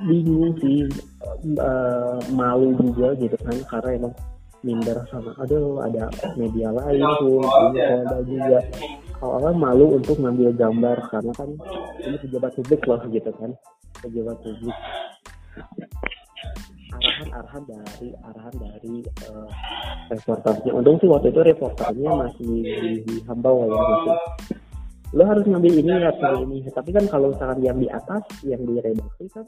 bingung sih uh, malu juga gitu kan karena emang minder sama aduh ada media lain tuh Polda juga. Kalau malu untuk ngambil gambar karena kan ini pejabat publik loh gitu kan. Pejabat publik. Arahan-arahan dari arahan dari uh, reporternya. Untung sih waktu itu reporternya masih di, di hambau ya gitu lo harus ngambil ini ya ini. Tapi kan kalau misalkan yang di atas yang di redaksi kan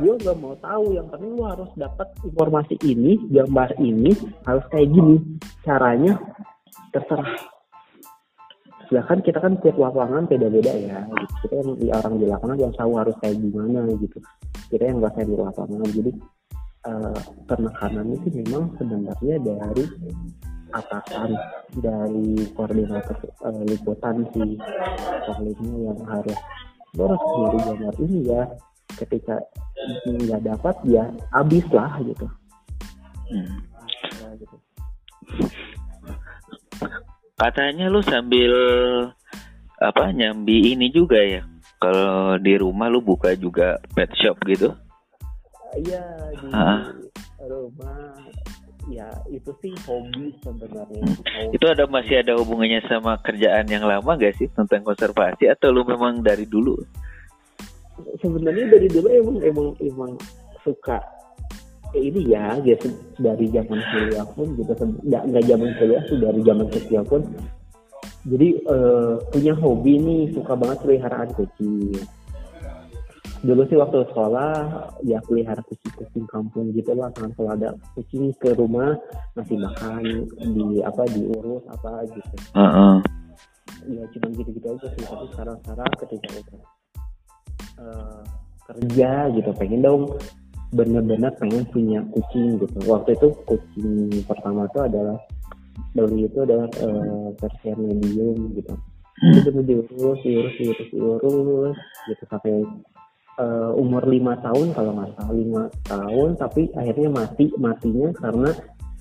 dia gak mau tahu yang penting lo harus dapat informasi ini gambar ini harus kayak gini. Caranya terserah. Ya kan kita kan tiap lapangan beda-beda ya. Gitu. kita yang di orang di lapangan yang tahu harus kayak gimana gitu. Kita yang nggak di lapangan. Jadi uh, penekanan itu memang sebenarnya dari atasan dari koordinator uh, liputan si yang harus harus sendiri gambar ini ya ketika nggak dapat ya habis lah gitu. Hmm. Nah, gitu katanya lu sambil apa nyambi ini juga ya kalau di rumah lu buka juga pet shop gitu Iya di Ah. rumah ya itu sih hobi sebenarnya. Hmm. Hobi. itu ada masih ada hubungannya sama kerjaan yang lama gak sih tentang konservasi atau lu memang dari dulu sebenarnya dari dulu emang emang emang suka eh, ini ya gitu dari zaman kuliah pun gitu se- nggak nggak zaman kuliah sih dari zaman kecil pun. Jadi eh, punya hobi nih suka banget peliharaan kucing. Dulu sih waktu sekolah ya pelihara kucing-kucing kampung gitu lah kan. Kalau ada kucing ke rumah ngasih makan di apa diurus apa gitu. Heeh. ya cuma gitu-gitu aja sih tapi sekarang sekarang ketika eh, kerja gitu pengen dong bener-bener pengen punya kucing gitu. Waktu itu kucing pertama itu adalah beli itu adalah versi medium gitu. Itu bener diurus diurus diurus diurus gitu sampai eh, umur lima tahun kalau nggak salah. Lima tahun tapi akhirnya mati matinya karena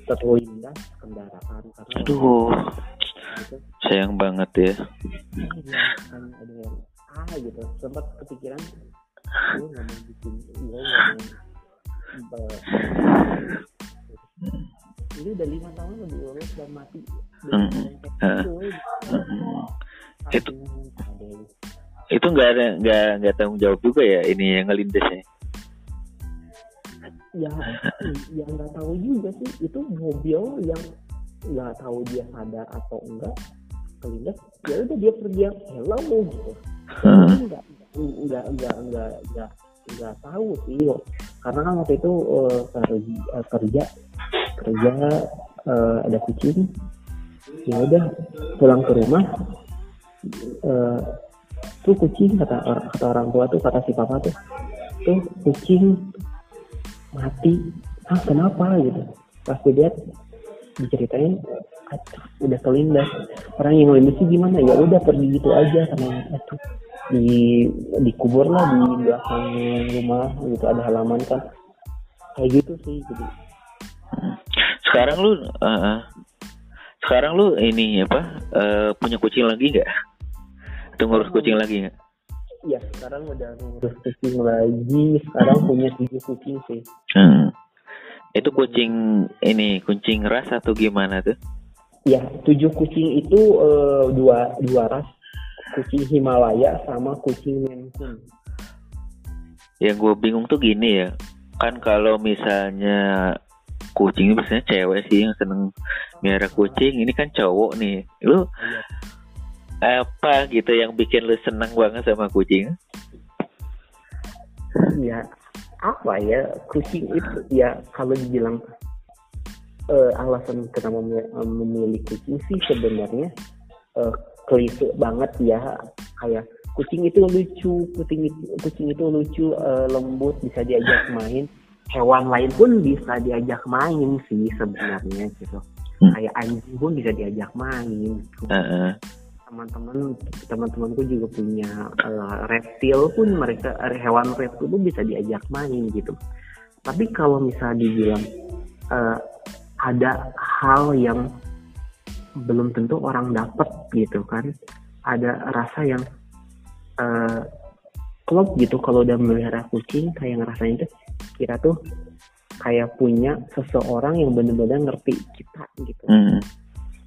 terlindas kendaraan karena aduh. Gitu. Sayang banget ya. Kan ada yang ah gitu sempat kepikiran gue nggak mau bikin gue nggak mau ini udah lima tahun udah diurus dan mati eh. gitu. Mm-mm. Itu- itu nggak ada nggak nggak tanggung jawab juga ya ini yang ngelindasnya ya yang nggak tahu juga sih itu mobil yang nggak tahu dia sadar atau enggak kelindas ya udah dia pergi hello gitu Heeh. nggak nggak nggak nggak nggak nggak tahu sih. Karena kan waktu itu eh, kerja kerja kerja eh, ada kucing. Ya udah pulang ke rumah. Eh, tuh kucing kata kata orang tua tuh kata si papa tuh tuh kucing mati. Ah kenapa? Gitu. Pas dilihat diceritain "Aduh, udah kelindas orang yang ngelindas sih gimana? Ya udah pergi gitu aja karena aduh di dikubur lah di belakang rumah gitu ada halaman kan. Kayak gitu sih jadi. Sekarang lu eh, sekarang lu ini apa eh, punya kucing lagi nggak? Atau ngurus kucing lagi nggak? Ya sekarang udah ngurus kucing lagi. Sekarang punya tujuh kucing sih. Hmm. itu kucing ini kucing ras atau gimana tuh? Ya tujuh kucing itu eh, dua dua ras kucing Himalaya sama kucing Maine yang gue bingung tuh gini ya. Kan kalau misalnya kucing biasanya cewek sih yang seneng miara kucing. Ini kan cowok nih. Lu apa gitu yang bikin lu seneng banget sama kucing? Ya apa ya? Kucing itu ya kalau dibilang eh, alasan kenapa mem- memilih kucing sih sebenarnya eh, klise banget ya. Kayak kucing itu lucu kucing itu kucing itu lucu eh, lembut bisa diajak main. Hewan lain pun bisa diajak main sih sebenarnya gitu. Hmm. kayak anjing pun bisa diajak main Heeh. teman-teman teman-temanku juga punya eh, reptil pun mereka eh, hewan reptil pun bisa diajak main gitu. Tapi kalau misalnya dibilang eh, ada hal yang belum tentu orang dapat gitu kan. Ada rasa yang eh, klop gitu kalau udah melihara kucing kayak ngerasain tuh kita tuh kayak punya seseorang yang benar-benar ngerti kita gitu. Hmm.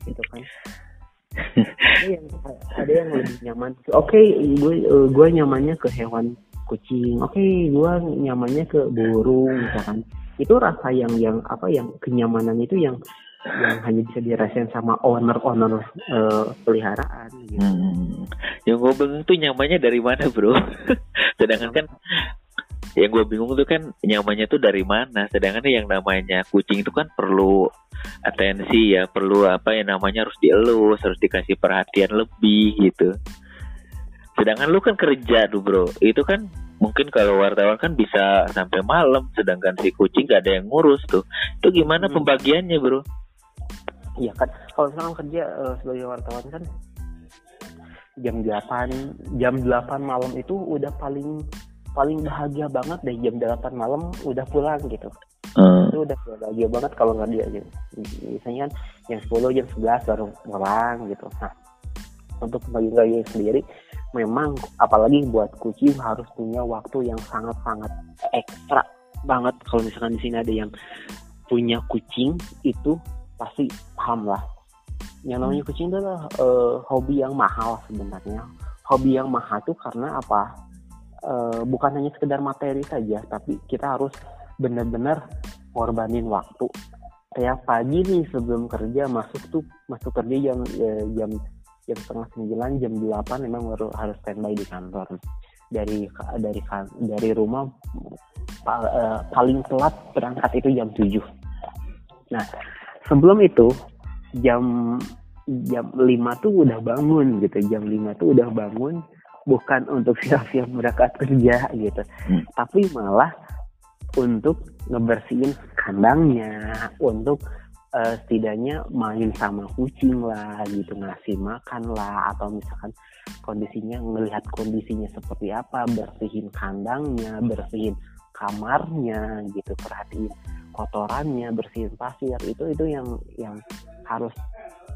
gitu kan. Ada yang ada yang lebih nyaman. Oke gue eh, gue nyamannya ke hewan kucing. Oke gue nyamannya ke burung misalkan itu rasa yang yang apa yang kenyamanan itu yang yang hanya bisa dirasain sama owner owner peliharaan gitu Hmm. Yang gue bingung tuh nyamannya dari mana bro? Sedangkan kan yang gue bingung tuh kan nyamannya tuh dari mana? Sedangkan yang namanya kucing itu kan perlu atensi ya, perlu apa yang namanya harus dielus, harus dikasih perhatian lebih gitu. Sedangkan lu kan kerja tuh bro, itu kan mungkin kalau wartawan kan bisa sampai malam, sedangkan si kucing gak ada yang ngurus tuh. Itu gimana Hmm. pembagiannya bro? Iya kan kalau sekarang kerja eh, sebagai wartawan kan jam 8 jam 8 malam itu udah paling paling bahagia banget deh jam 8 malam udah pulang gitu Hmm. itu udah bahagia banget kalau nggak dia gitu. misalnya kan jam 10 jam 11 baru pulang gitu nah untuk pagi-pagi sendiri memang apalagi buat kucing harus punya waktu yang sangat-sangat ekstra banget kalau misalkan di sini ada yang punya kucing itu pasti paham lah. Yang namanya kucing itu adalah uh, hobi yang mahal sebenarnya. Hobi yang mahal tuh karena apa? Uh, bukan hanya sekedar materi saja tapi kita harus benar-benar ngorbanin waktu. Kayak pagi nih sebelum kerja masuk tuh masuk kerja jam ya, jam jam setengah sembilan jam delapan memang baru harus standby di kantor. Dari dari dari rumah uh, paling telat berangkat itu jam tujuh. Nah sebelum itu jam jam lima tuh udah bangun gitu jam lima tuh udah bangun bukan untuk siap-siap berangkat kerja gitu hmm. tapi malah untuk ngebersihin kandangnya untuk uh, setidaknya main sama kucing lah gitu ngasih makan lah atau misalkan kondisinya ngelihat kondisinya seperti apa bersihin kandangnya bersihin kamarnya gitu perhatiin kotorannya bersihin pasir itu itu yang yang harus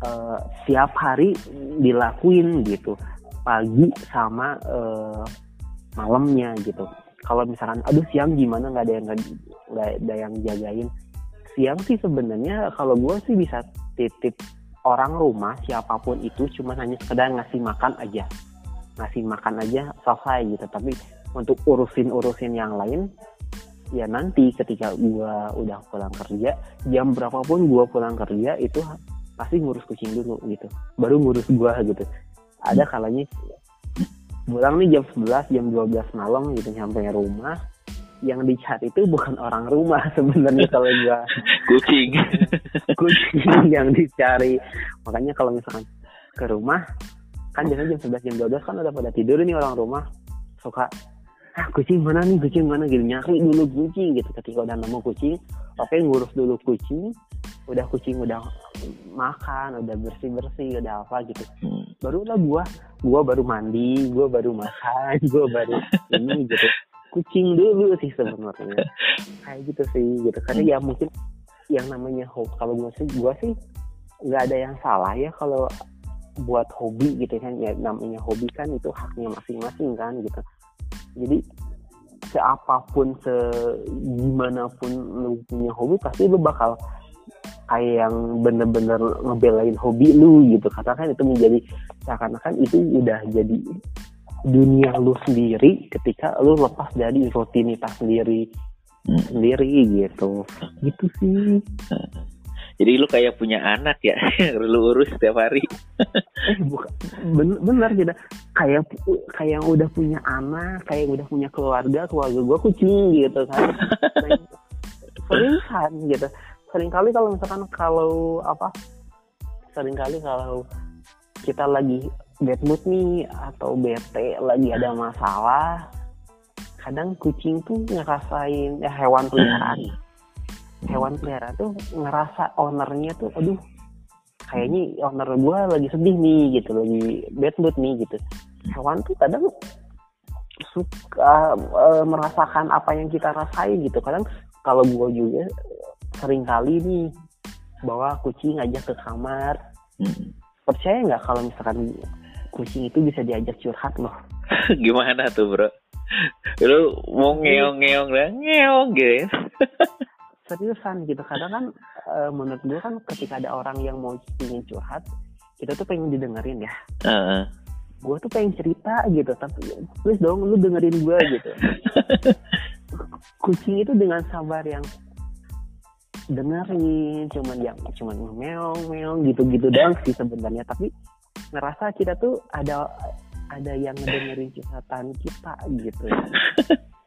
uh, siap hari dilakuin gitu. Pagi sama uh, malamnya gitu. Kalau misalkan aduh siang gimana? Nggak ada yang nggak ada yang jagain. Siang sih sebenarnya kalau gue sih bisa titip orang rumah siapa pun itu cuma hanya sekedar ngasih makan aja. Ngasih makan aja selesai gitu. Tapi untuk urusin urusin yang lain ya nanti ketika gue udah pulang kerja jam berapapun gue pulang kerja itu pasti ngurus kucing dulu gitu. Baru ngurus gue gitu. Ada kalanya pulang nih jam 11 jam 12 malam gitu sampai rumah. Yang dicari itu bukan orang rumah sebenarnya kalau gua. Kucing. Kucing yang dicari. Makanya kalau misalkan ke rumah kan biasanya jam 11 jam 12 kan udah pada tidur nih orang rumah. Suka ah kucing mana nih? Kucing mana? Gitu. Nyari dulu kucing gitu. Ketika udah nemu kucing oke ngurus dulu kucing. Udah kucing udah makan udah bersih bersih udah apa gitu. Hmm. barulah gua gua baru mandi gua baru makan gua baru ini gitu. Kucing dulu sih sebenarnya. Kayak gitu sih gitu. Karena ya mungkin yang namanya hobi kalau gua sih gua sih nggak ada yang salah ya kalau buat hobi gitu kan. Ya namanya hobi kan itu haknya masing-masing kan gitu jadi seapapun se gimana pun lu punya hobi pasti lu bakal kayak yang bener-bener ngebelain hobi lu gitu. Katakan itu menjadi seakan-akan itu udah jadi dunia lu sendiri ketika lu lepas dari rutinitas sendiri hmm. sendiri gitu. Gitu sih jadi lu kayak punya anak ya lu urus setiap hari. Eh bukan bener, bener gitu kayak kayak yang udah punya anak kayak udah punya keluarga keluarga gua kucing gitu kan. Seriusan gitu. Seringkali kalau misalkan kalau apa sering kali kalau kita lagi bad mood nih atau bete lagi ada masalah kadang kucing tuh ngerasain ya hewan peliharaan hewan peliharaan tuh ngerasa ownernya tuh aduh kayaknya owner gue lagi sedih nih gitu lagi bad mood nih gitu. Hewan tuh kadang suka uh, merasakan apa yang kita rasain gitu. Kadang kalau gue juga sering kali nih bawa kucing aja ke kamar. Hmm. percaya nggak kalau misalkan kucing itu bisa diajak curhat loh gimana tuh bro? Lu mau ngeong ngeong lah ngeong gitu ya seriusan gitu. Kadang kan e, menurut gue kan ketika ada orang yang mau ingin curhat kita tuh pengen didengerin ya. Uh -uh. gue tuh pengen cerita gitu tapi please dong lu dengerin gue gitu. Kucing itu dengan sabar yang dengerin cuman yang cuman meong meong gitu gitu doang sih sebenarnya. Tapi ngerasa kita tuh ada ada yang dengerin curhatan kita gitu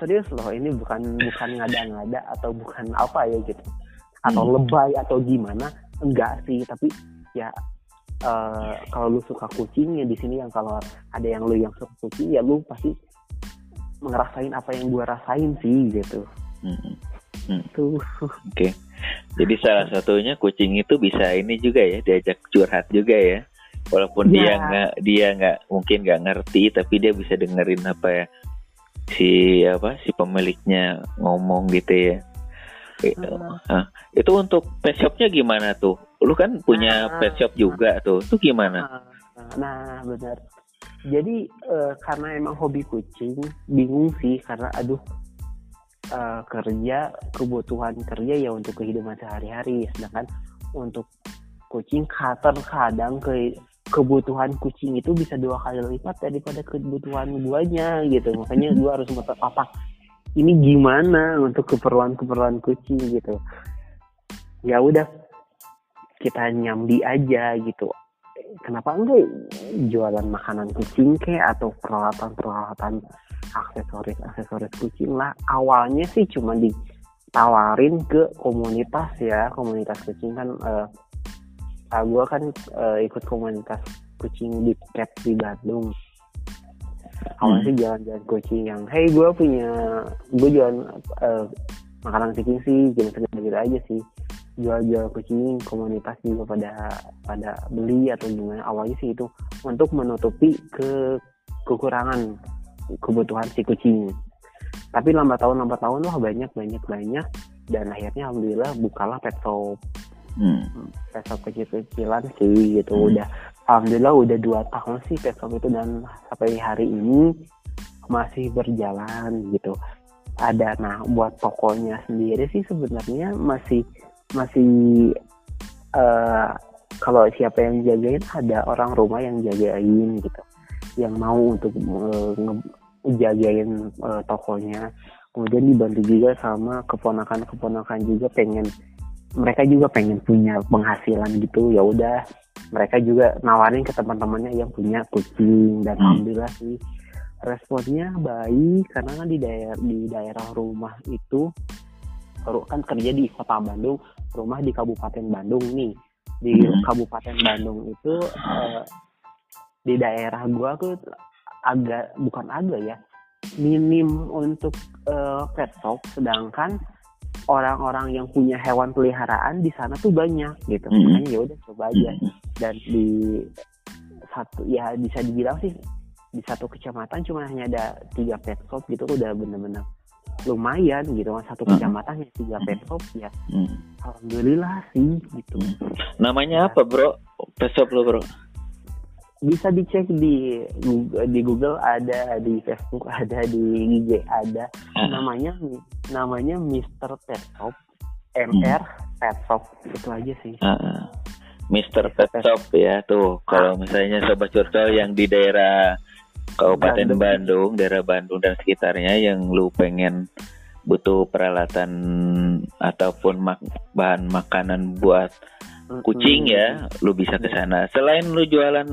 serius loh ini bukan bukan ngada-ngada atau bukan apa ya gitu atau hmm. lebay atau gimana enggak sih tapi ya uh, kalau lu suka kucing ya di sini yang kalau ada yang lu yang suka kucing ya lu pasti ngerasain apa yang gua rasain sih gitu hmm Hmm. Oke. Okay. Jadi salah satunya kucing itu bisa ini juga ya diajak curhat juga ya. Walaupun ya. dia nggak dia nggak mungkin nggak ngerti tapi dia bisa dengerin apa ya si apa si pemiliknya ngomong gitu ya. Hmm. Nah, itu untuk pet shopnya gimana tuh? Lu kan punya nah, pet shop juga tuh. Tuh gimana? Nah, nah benar jadi uh, karena emang hobi kucing bingung sih karena aduh uh, kerja kebutuhan kerja ya untuk kehidupan sehari-hari sedangkan untuk kucing kadang ke kebutuhan kucing itu bisa dua kali lipat daripada kebutuhan guanya gitu. Makanya gua harus motor apa ini gimana untuk keperluan-keperluan kucing gitu? Ya udah kita nyambi aja gitu. Kenapa enggak jualan makanan kucing kayak atau peralatan-peralatan aksesoris aksesoris kucing lah? Awalnya sih cuma ditawarin ke komunitas ya. Komunitas kucing kan uh, uh, ah, gue kan uh, ikut komunitas kucing di cat di Bandung. Awalnya hmm. sih jalan-jalan kucing yang hey gue punya gue jualan uh, makanan kucing sih gitu gitu aja sih. Jual-jual kucing komunitas juga pada pada beli atau gimana. Awalnya sih itu untuk menutupi ke kekurangan kebutuhan si kucing. Tapi lambat tahun lambat tahun wah banyak banyak banyak. Dan akhirnya alhamdulillah bukalah pet shop hmm. kecil-kecilan sih gitu hmm. udah alhamdulillah udah dua tahun sih pet shop itu dan sampai hari ini masih berjalan gitu ada nah buat tokonya sendiri sih sebenarnya masih masih uh, kalau siapa yang jagain ada orang rumah yang jagain gitu yang mau untuk uh, jagain uh, tokonya kemudian dibantu juga sama keponakan-keponakan juga pengen mereka juga pengen punya penghasilan gitu ya udah mereka juga nawarin ke teman-temannya yang punya kucing dan hmm. alhamdulillah sih responnya baik karena kan di daerah di daerah rumah itu kan kerja di kota Bandung rumah di Kabupaten Bandung nih di hmm. Kabupaten Bandung itu uh, di daerah gua tuh agak bukan agak ya minim untuk uh, pet shop sedangkan orang-orang yang punya hewan peliharaan di sana tuh banyak gitu. Mm -hmm. makanya ya udah coba aja. Mm -hmm. dan di satu ya bisa dibilang sih di satu kecamatan cuma hanya ada tiga pet shop gitu udah bener-bener lumayan gitu. Kan satu kecamatan yang tiga pet shop ya. Mm. alhamdulillah sih gitu. Namanya apa bro? Pet shop lo bro bisa dicek di di Google ada di Facebook ada di IG ada uh. namanya namanya Mister Pet Shop MR hmm. Pet Shop itu aja sih uh. Mister Pet Shop ya tuh kalau misalnya sobat curcol yang di daerah Kabupaten Bandung. Bandung daerah Bandung dan sekitarnya yang lu pengen butuh peralatan ataupun mak bahan makanan buat kucing ya, lu bisa ke sana. Selain lu jualan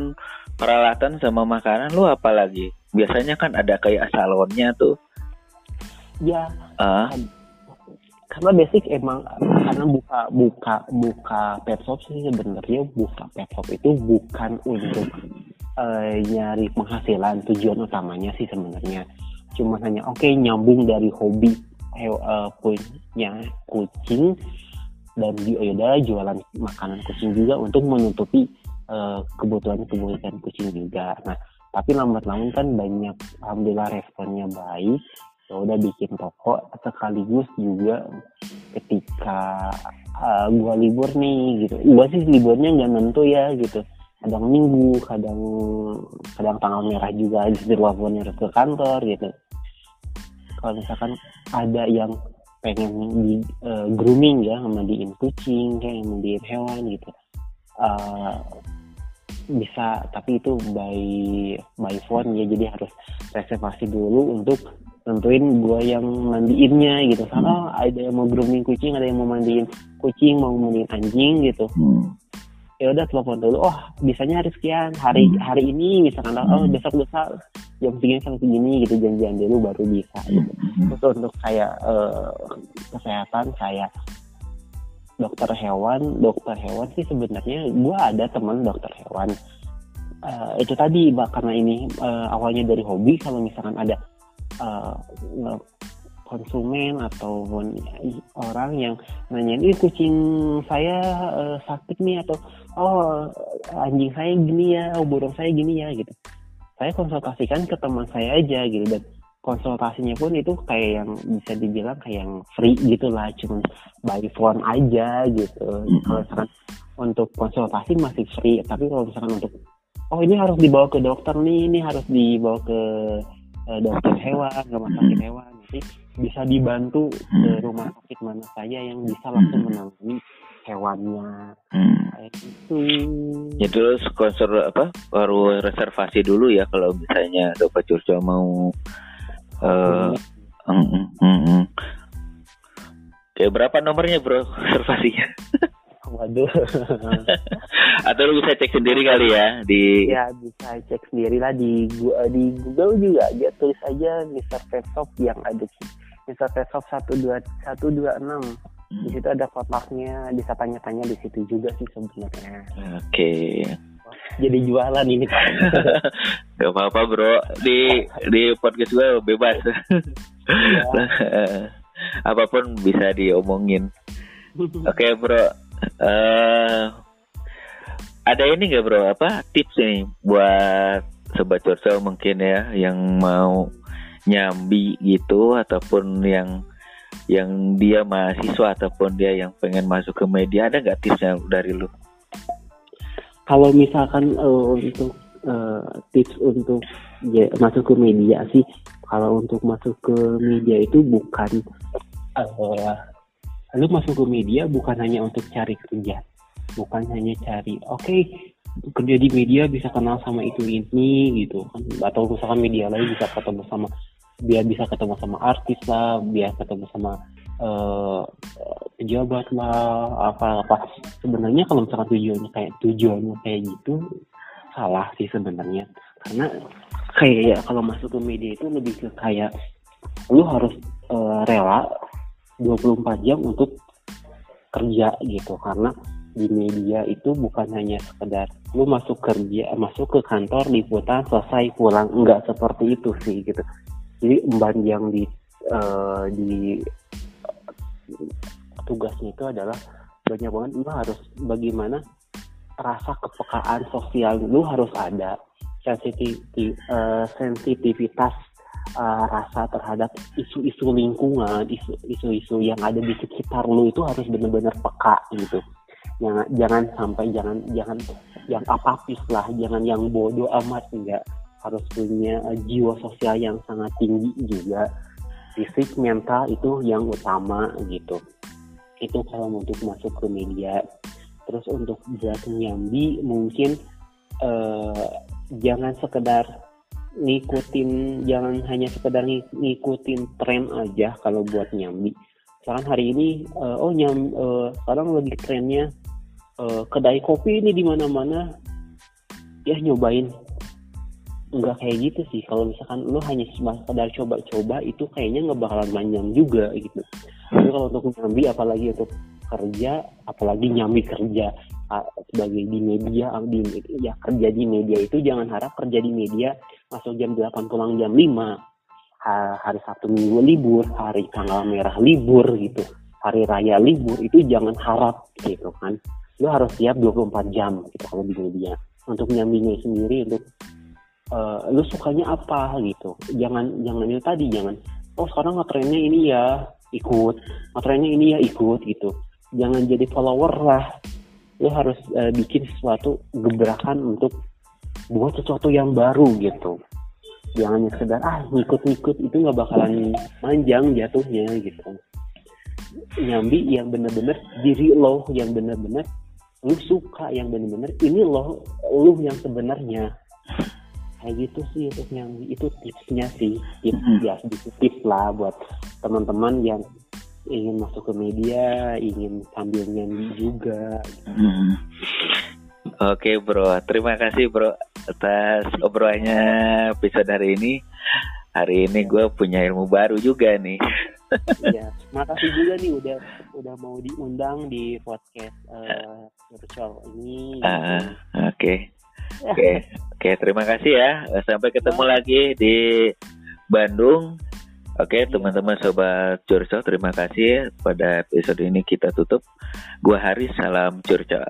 peralatan sama makanan, lu apa lagi? Biasanya kan ada kayak salonnya tuh. Ya. Uh. Karena basic emang karena buka buka buka pet shop sih sebenarnya buka pet shop itu bukan untuk uh, nyari penghasilan tujuan utamanya sih sebenarnya cuma hanya oke okay, nyambung dari hobi uh, punya kucing dan di Oyoda jualan makanan kucing juga untuk menutupi uh, kebutuhan-kebutuhan kucing juga. Nah, tapi lambat laun kan banyak alhamdulillah responnya baik. Udah bikin toko sekaligus juga ketika uh, gua libur nih gitu. Gua sih liburnya nggak nentu ya gitu. Kadang minggu, kadang kadang tanggal merah juga di walaupun harus ke kantor gitu. Kalau misalkan ada yang pengen di uh, grooming ya mandiin kucing kayak mandiin hewan gitu. Uh, bisa tapi itu by by phone ya jadi harus reservasi dulu untuk tentuin gue yang mandiinnya gitu. Karena hmm. ada yang mau grooming kucing ada yang mau mandiin kucing mau mandiin anjing gitu. Hmm. Ya udah telepon dulu. Oh bisanya hari sekian hari hmm. hari ini misalkan. Oh, hmm. oh besok lusa jam segini sampai segini gitu janjian dulu baru bisa gitu. Hmm. terus untuk kayak uh, kesehatan kayak dokter hewan dokter hewan sih sebenarnya gue ada teman dokter hewan uh, itu tadi karena ini uh, awalnya dari hobi kalau misalkan ada uh, konsumen ataupun orang yang nanyain ini kucing saya uh, sakit nih atau oh anjing saya gini ya oh burung saya gini ya gitu saya konsultasikan ke teman saya aja gitu dan konsultasinya pun itu kayak yang bisa dibilang kayak yang free gitu lah cuma by phone aja gitu. Mm-hmm. kalau misalkan untuk konsultasi masih free tapi kalau misalkan untuk oh ini harus dibawa ke dokter nih ini harus dibawa ke uh, dokter hewan rumah sakit hewan nanti bisa dibantu ke rumah sakit mana saja yang bisa langsung menangani hewannya Hmm. kayak gitu Ya terus konser apa baru reservasi dulu ya kalau misalnya Sobat Curcol mau eh mm, mm, mm, mm. Oke, berapa nomornya bro reservasinya? waduh Atau lu bisa cek sendiri kali ya di ya bisa cek sendiri lah di eh, di Google juga dia tulis aja Mr. Petshop yang ada di Mr. Petshop satu dua satu dua enam di situ ada kotaknya bisa tanya-tanya di situ juga sih sebenarnya Oke. jadi jualan ini. Gak apa-apa bro di di podcast gue bebas. Apa pun bisa diomongin. Oke bro, eh ada ini nggak bro? Apa tips nih buat sobat curcol mungkin ya yang mau nyambi gitu ataupun yang yang dia mahasiswa ataupun dia yang pengen masuk ke media ada nggak tipsnya dari lu? kalau misalkan eh, untuk eh, tips untuk ya, masuk ke media sih kalau untuk masuk ke media itu bukan eh, lu masuk ke media bukan hanya untuk cari kerja bukan hanya cari oke kerja di media bisa kenal sama itu ini gitu kan atau misalkan media lain bisa ketemu sama biar bisa ketemu sama artis lah biar ketemu sama eh, pejabat lah apa apa. Sebenarnya kalau misalkan tujuannya kayak tujuannya kayak gitu salah sih sebenarnya. Karena kayak ya, kalau masuk ke media itu lebih ke kayak lu harus eh, rela 24 jam untuk kerja gitu. Karena di media itu bukan hanya sekedar lu masuk kerja masuk ke kantor liputan selesai pulang. Enggak seperti itu sih gitu jadi emban yang di eh, di tugasnya itu adalah banyak banget lu harus bagaimana rasa kepekaan sosial lu harus ada. Sensitiviti, eh, sensitivitas eh, rasa terhadap isu-isu lingkungan isu- isu-isu yang ada di sekitar lu itu harus benar-benar peka gitu. Jangan jangan sampai jangan jangan yang apapis lah jangan yang bodoh amat enggak harus punya eh, jiwa sosial yang sangat tinggi juga. Fisik mental itu yang utama gitu. Itu kalau untuk masuk ke media. Terus untuk buat nyambi mungkin eh, jangan sekedar ngikutin jangan hanya sekedar ng- ngikutin tren aja kalau buat nyambi. Misalkan hari ini eh, oh nyam eh, sekarang lagi trennya eh, kedai kopi ini di mana-mana ya nyobain nggak kayak gitu sih. Kalau misalkan lu hanya sekedar coba-coba itu kayaknya nggak bakalan panjang juga gitu. Tapi kalau untuk nyambi apalagi untuk kerja apalagi nyambi kerja sebagai di media di ya kerja di media itu jangan harap kerja di media masuk jam 8 pulang jam 5 Ha- hari Sabtu Minggu libur hari tanggal merah libur gitu. Hari raya libur itu jangan harap gitu kan. Lu harus siap 24 jam gitu kalau di media. Untuk nyambinya sendiri untuk eh, lu sukanya apa gitu. Jangan jangan itu tadi jangan oh sekarang ngetrennya ini ya ikut. Ngetrennya ini ya ikut gitu. Jangan jadi follower lah. Lu harus eh, bikin sesuatu gebrakan untuk buat sesuatu yang baru gitu. Jangan sekedar ah ngikut-ngikut itu nggak bakalan panjang jatuhnya gitu. Nyambi yang bener-bener diri lo yang bener-bener lu suka yang bener-bener ini lo lu yang sebenarnya kayak gitu sih untuk nyambi itu tipsnya sih tips Mhm. ya sedikit tips lah buat teman-teman yang ingin masuk ke media ingin sambil nyambi juga Hmm. Oke bro, terima kasih bro atas obrolannya episode hari ini. Hari ini gue punya ilmu baru juga nih. ya makasih juga nih udah udah mau diundang di podcast eh, virtual ini Ah, Oke, oke, oke. Terima kasih ya. Sampai ketemu lagi di Bandung. Oke, teman-teman sobat Curcol, terima kasih. Pada episode ini kita tutup. Gua Haris, salam Curcol.